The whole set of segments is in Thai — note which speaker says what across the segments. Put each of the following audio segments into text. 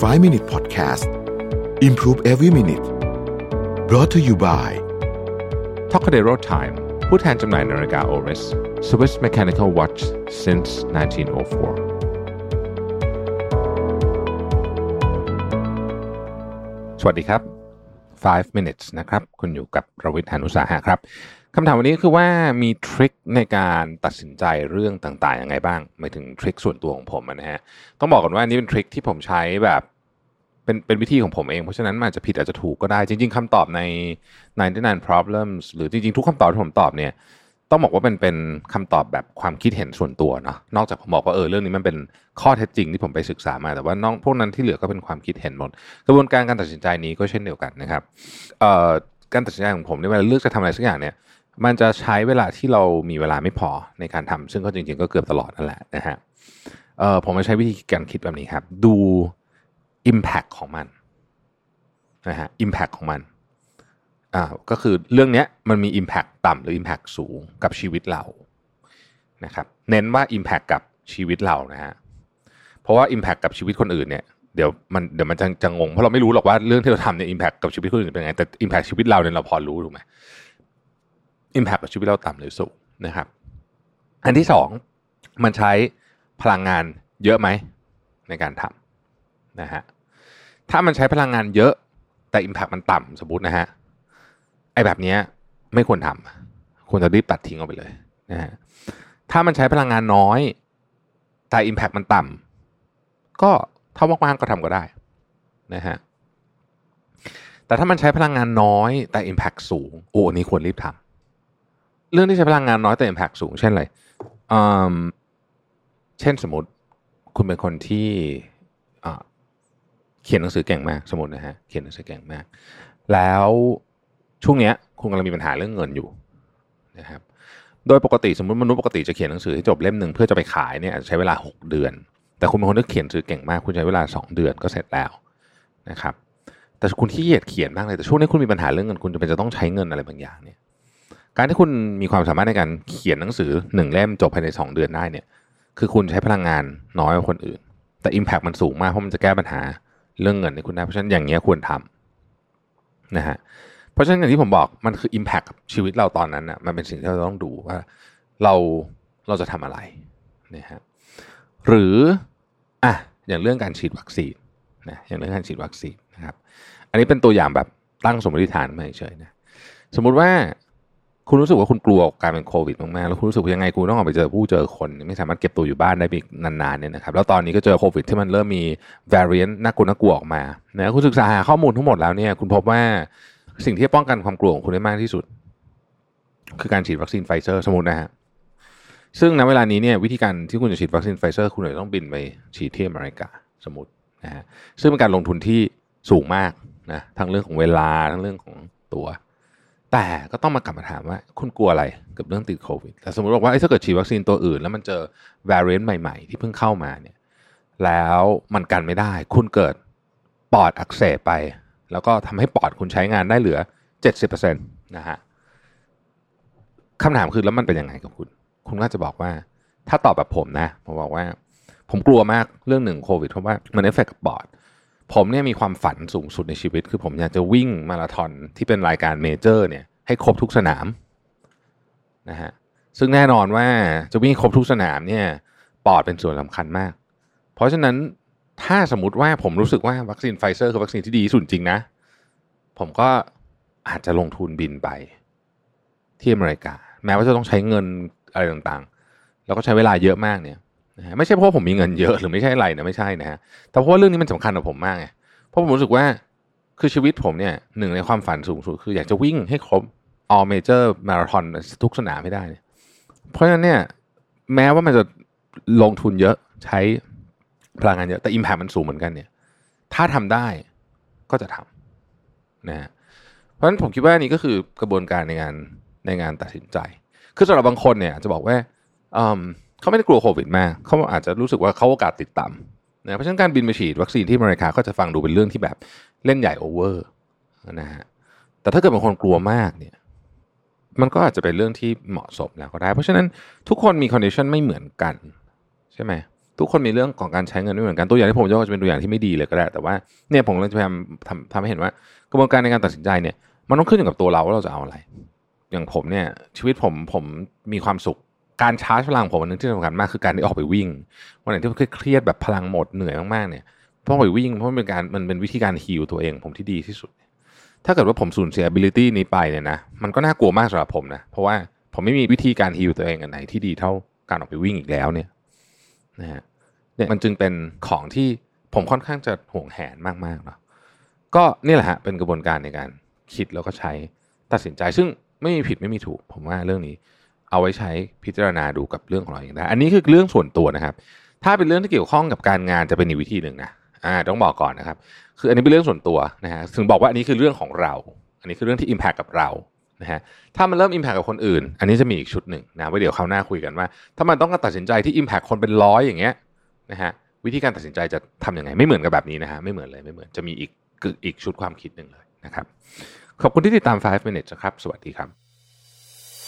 Speaker 1: 5 Minute Podcast Improve Every Minute brought to you by
Speaker 2: t o c a d e r o Time ผู้แทนจำหน่ายนาฬิกา Oris Swiss Mechanical Watch since 1904 สวัสดีครับ 5 minutes นะครับ คุณอยู่กับรวิทยานุสาหะครับคำถามวันนี้คือว่ามีทริคในการตัดสินใจเรื่องต่างๆยังไงบ้างหมายถึงทริคส่วนตัวของผมนะฮะต้องบอกก่อนว่านี่เป็นทริคที่ผมใช้แบบ เป็นเป็นวิธีของผมเอง เพราะฉะนั้นอาจจะผิดอาจจะถูกก็ได้จริง ๆคำตอบใน 99 problems หรือจริง ๆ ทุกคำตอบที่ผมตอบเนี่ยต้องบอกว่าเป็นเป็นคำตอบแบบความคิดเห็นส่วนตัวเนาะนอกจากผมบอกว่าเออเรื่องนี้มันเป็นข้อเท็จจริงที่ผมไปศึกษามาแต่ว่านอกพวกนั้นที่เหลือก็เป็นความคิดเห็นหมด กระบวนการการตัดสินใจนี้ก็เช่นเดียวกันนะครับเอ่อการตัดสินใจของผมเนี่ยเวลาเลือกจะทำอะไรสักอย่างเนี่ย มันจะใช้เวลาที่เรามีเวลาไม่พอในการทำซึ่งก็จริง ๆ ก็เกือบตลอดนั่นแหละนะฮะเอ่อผมจะใช้วิธีการคิดแบบนี้ครับ ดู Impact ของมันนะฮะ Impact ของมันอ่าก็คือเรื่องนี้มันมี Impact ต่ำหรือ Impact สูงกับชีวิตเรานะครับเน้นว่า Impact กับชีวิตเรานะฮะเพราะว่า Impact กับชีวิตคนอื่นเนี่ยเดี๋ยวมันเดี๋ยวมันจะจะงงเพราะเราไม่รู้หรอกว่าเรื่องที่เราทำเนี่ย Impact กับชีวิตคนอื่นเป็นไงแต่ Impact ชีวิตเราเนี่ยเราพอรู้ถูกไหม Impact กับชีวิตเราต่ำหรือสูงนะครับ อันที่สองมันใช้พลังงานเยอะไหมในการทำ นะฮะถ้ามันใช้พลังงานเยอะแต่ Impact มันต่ำสมมตินะฮะไอแบบนี้ไม่ควรทำควรจะรีบตัดทิ้งออกไปเลยนะฮะถ้ามันใช้พลังงานน้อย แต่ Impact มันต่ำก็เท่ามากๆก็ทำก็ได้นะฮะแต่ถ้ามันใช้พลังงานน้อยแต่ Impact สูงโอ้อันนี้ควรรีบทำเรื่องที่ใช้พลังงานน้อยแต่ Impact สูง เช่นอะไรเช่นสมมติคุณเป็นคนที่ เขียนหนังสือเก่งมากสมมตินะฮะเขียนหนังสือเก่งมาก แล้วช่วงเนี้ยคุณกำลังมีปัญหาเรื่องเงินอยู่นะครับโดยปกติสมมติมนุษย์ปกติจะเขียนหนังสือให้จบเล่มหนึ่งเพื่อจะไปขายเนี่ยใช้เวลา 6 เดือน แต่คุณเป็นคนที่เขียนหนังสือเก่งมาก คุณใช้เวลา 2 เดือนก็เสร็จแล้วนะครับแต่คุณที่เกียดเขียนมากเลยแต่ช่วงนี้คุณมีปัญหาเรื่องเงินคุณจะเป็นจะต้องใช้เงินอะไรบางอย่างเนี่ยการที่คุณมีความสามารถในการเขียนหนังสือหนึ่งเล่มจบภายใน 2 เดือนได้เนี่ยคือคุณใช้พลังงานน้อยกว่าคนอื่น แต่ Impact มันสูงมากเพราะมันจะแก้ปัญหา เรื่องเงินในคุณได้ เพราะฉะนั้นอย่างเงี้ยควรทำนะฮะเพราะฉะนั้นอย่างที่ผมบอกมันคือ Impact ชีวิตเราตอนนั้นนะมันเป็นสิ่งที่เราต้องดูว่าเราเราจะทำอะไรนะฮะหรืออะอย่างเรื่องการฉีดวัคซีนนะอย่างเรื่องการฉีดวัคซีนนะครับ อันนี้เป็นตัวอย่างแบบตั้งสมมติฐานมาเฉยๆนะสมมุติว่า คุณรู้สึกว่าคุณกลัวการเป็นโควิดมากๆแล้วคุณรู้สึกยังไงคุณต้องออกไปเจอผู้เจอคนไม่สามารถเก็บตัวอยู่บ้านได้อีกนานๆเนี่ยนะครับแล้วตอนนี้ก็เจอโควิดที่มันเริ่มมี variant น่ากลัวน่ากลัวออกมานะคุณศึกษาหาข้อมูลทั้งหมดแล้วเนี่ยคุณพบว่าสิ่งที่ป้องกันความกลัวของคุณได้มากที่สุด คือการฉีดวัคซีนไฟเซอร์สมมตินะฮะซึ่งณเวลานี้เนี่ยวิธีการที่คุณจะฉีดวัคซีนไฟเซอร์คุณเลยต้องบินไปฉีดที่อเมริกาสมมตินะฮะซึ่งเป็นการลงทุนที่สูงมากนะทั้งเรื่องของเวลาทั้งเรื่องของตัว แต่ก็ต้องมากลับมาถามว่า คุณกลัวอะไรกับเรื่องติดโควิดแต่สมมติบอกว่าถ้าเกิดฉีดวัคซีนตัวอื่น แล้วมันเจอ variant ใหม่ ๆ ที่เพิ่งเข้ามาเนี่ย แล้วมันกันไม่ได้ คุณเกิดปอดอักเสบไป แล้วก็ทำให้ปอดคุณใช้งานได้เหลือ 70%นะฮะคำถามคือแล้วมันเป็นยังไงกับคุณ คุณก็จะบอกว่า ถ้าตอบแบบผมนะผมบอกว่า ผมกลัวมากเรื่องหนึ่งโควิดเพราะว่ามันเอฟเฟกกับปอด ผมเนี่ยมีความฝันสูงสุดในชีวิต คือผมอยากจะวิ่งมาราธอนที่เป็นรายการ major เนี่ยให้ครบทุกสนามนะฮะซึ่งแน่นอนว่าจะวิ่งครบทุกสนามเนี่ยปอดเป็นส่วนสำคัญมาก เพราะฉะนั้นถ้าสมมติว่าผมรู้สึกว่าวัคซีนไฟเซอร์คือวัคซีนที่ดีสุดจริงนะ ผมก็อาจจะลงทุนบินไปที่อเมริกา แม้ว่าจะต้องใช้เงินอะไรต่างๆ แล้วก็ใช้เวลาเยอะมากเนี่ย นะไม่ใช่เพราะผมมีเงินเยอะหรือไม่ใช่อะไรนะไม่ใช่นะฮะแต่เพราะว่าเรื่องนี้มันสำคัญกับผมมากไงเพราะผมรู้สึกว่าคือชีวิตผมเนี่ยหนึ่งในความฝันสูงสุดคืออยากจะวิ่งให้ครบ all major marathon ทุกสนามให้ได้ เพราะฉะนั้นเนี่ยแม้ว่ามันจะลงทุนเยอะใช้พลังงานเยอะแต่ impact มันสูงเหมือนกันเนี่ย ถ้าทำได้ก็จะทำนะฮะเพราะฉะนั้นผมคิดว่านี่ก็คือกระบวนการในงานในงานตัดสินใจ คือสำหรับบางคนเนี่ยจะบอกว่า เขาไม่ได้กลัวโควิดมากเขาอาจจะรู้สึกว่าเขาโอกาสติดต่ำนะเพราะฉะนั้นการบินไปฉีดวัคซีนที่อเมริกาก็จะฟังดูเป็นเรื่องที่แบบเล่นใหญ่โอเวอร์นะฮะแต่ถ้าเกิดบางคนกลัวมากเนี่ยมันก็อาจจะเป็นเรื่องที่เหมาะสมแล้วก็ได้ เพราะฉะนั้นทุกคนมี condition ไม่เหมือนกัน ใช่ไหมทุกคนมีเรื่องของการใช้เงินไม่เหมือนกันตัวอย่างที่ผมยกจะเป็นตัวอย่างที่ไม่ดีเลยก็ได้ แต่ว่าเนี่ยผมเลยพยายามทำทำให้เห็นว่า กระบวนการในการตัดสินใจเนี่ย มันต้องขึ้นอยู่กับตัวเราว่าเราจะเอาอะไร อย่างผมเนี่ยชีวิตผมผมมีความสุข การชาร์จพลังผมอันนึงที่สำคัญมากคือการได้ออกไปวิ่งวันไหนที่เครียดแบบพลังหมดเหนื่อยมากๆเนี่ยต้องไปวิ่งเพราะมันเป็นการมันเป็นวิธีการ heal ตัวเอง ผมที่ดีที่สุด ถ้าเกิดว่าผมสูญเสีย ability นี้ไปเนี่ยนะมันก็น่ากลัวมากสำหรับผมนะเพราะว่าผมไม่มีวิธีการฮิลตัวเองอันไหนที่ดีเท่าการออกไปวิ่งอีกแล้วเนี่ยนะฮะเนี่ยมันจึงเป็นของที่ผมค่อนข้างจะห่วงแหนมากๆเนาะก็นี่แหละฮะเป็นกระบวนการในการคิดแล้วก็ใช้ตัดสินใจ ซึ่งไม่มีผิดไม่มีถูก ผมว่าเรื่องนี้ เอาไว้ใช้พิจารณาดูกับเรื่องของเราเองได้ อันนี้คือเรื่องส่วนตัวนะครับ ถ้าเป็นเรื่องที่เกี่ยวข้องกับการงานจะเป็นอีกวิธีหนึ่งนะอ่าต้องบอกก่อนนะครับ คืออันนี้เป็นเรื่องส่วนตัวนะฮะถึงบอกว่าอันนี้คือเรื่องของเรา อันนี้คือเรื่องที่ impact กับเรานะฮะถ้ามันเริ่ม impact กับคนอื่น อันนี้จะมีอีกชุดหนึ่งนะไว้เดี๋ยวคราวหน้าคุยกันว่า ถ้ามันต้องการตัดสินใจที่ impact คนเป็นร้อยอย่างเงี้ยนะฮะวิธีการตัดสินใจจะทำยังไงไม่เหมือนกับแบบนี้นะฮะไม่เหมือนเลยไม่เหมือนจะมีอีกอีกชุดความคิดหนึ่งเลยนะครับขอบคุณที่ติดตาม 5 minutes ครับ สวัสดีครับ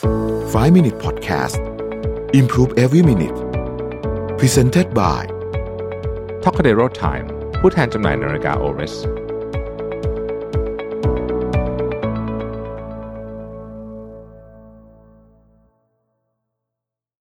Speaker 1: 5 Minute Podcast Improve Every Minute Presented by
Speaker 2: t o c a d e r o Time ผู้แทนจำหน่ายนาฬิกา Oris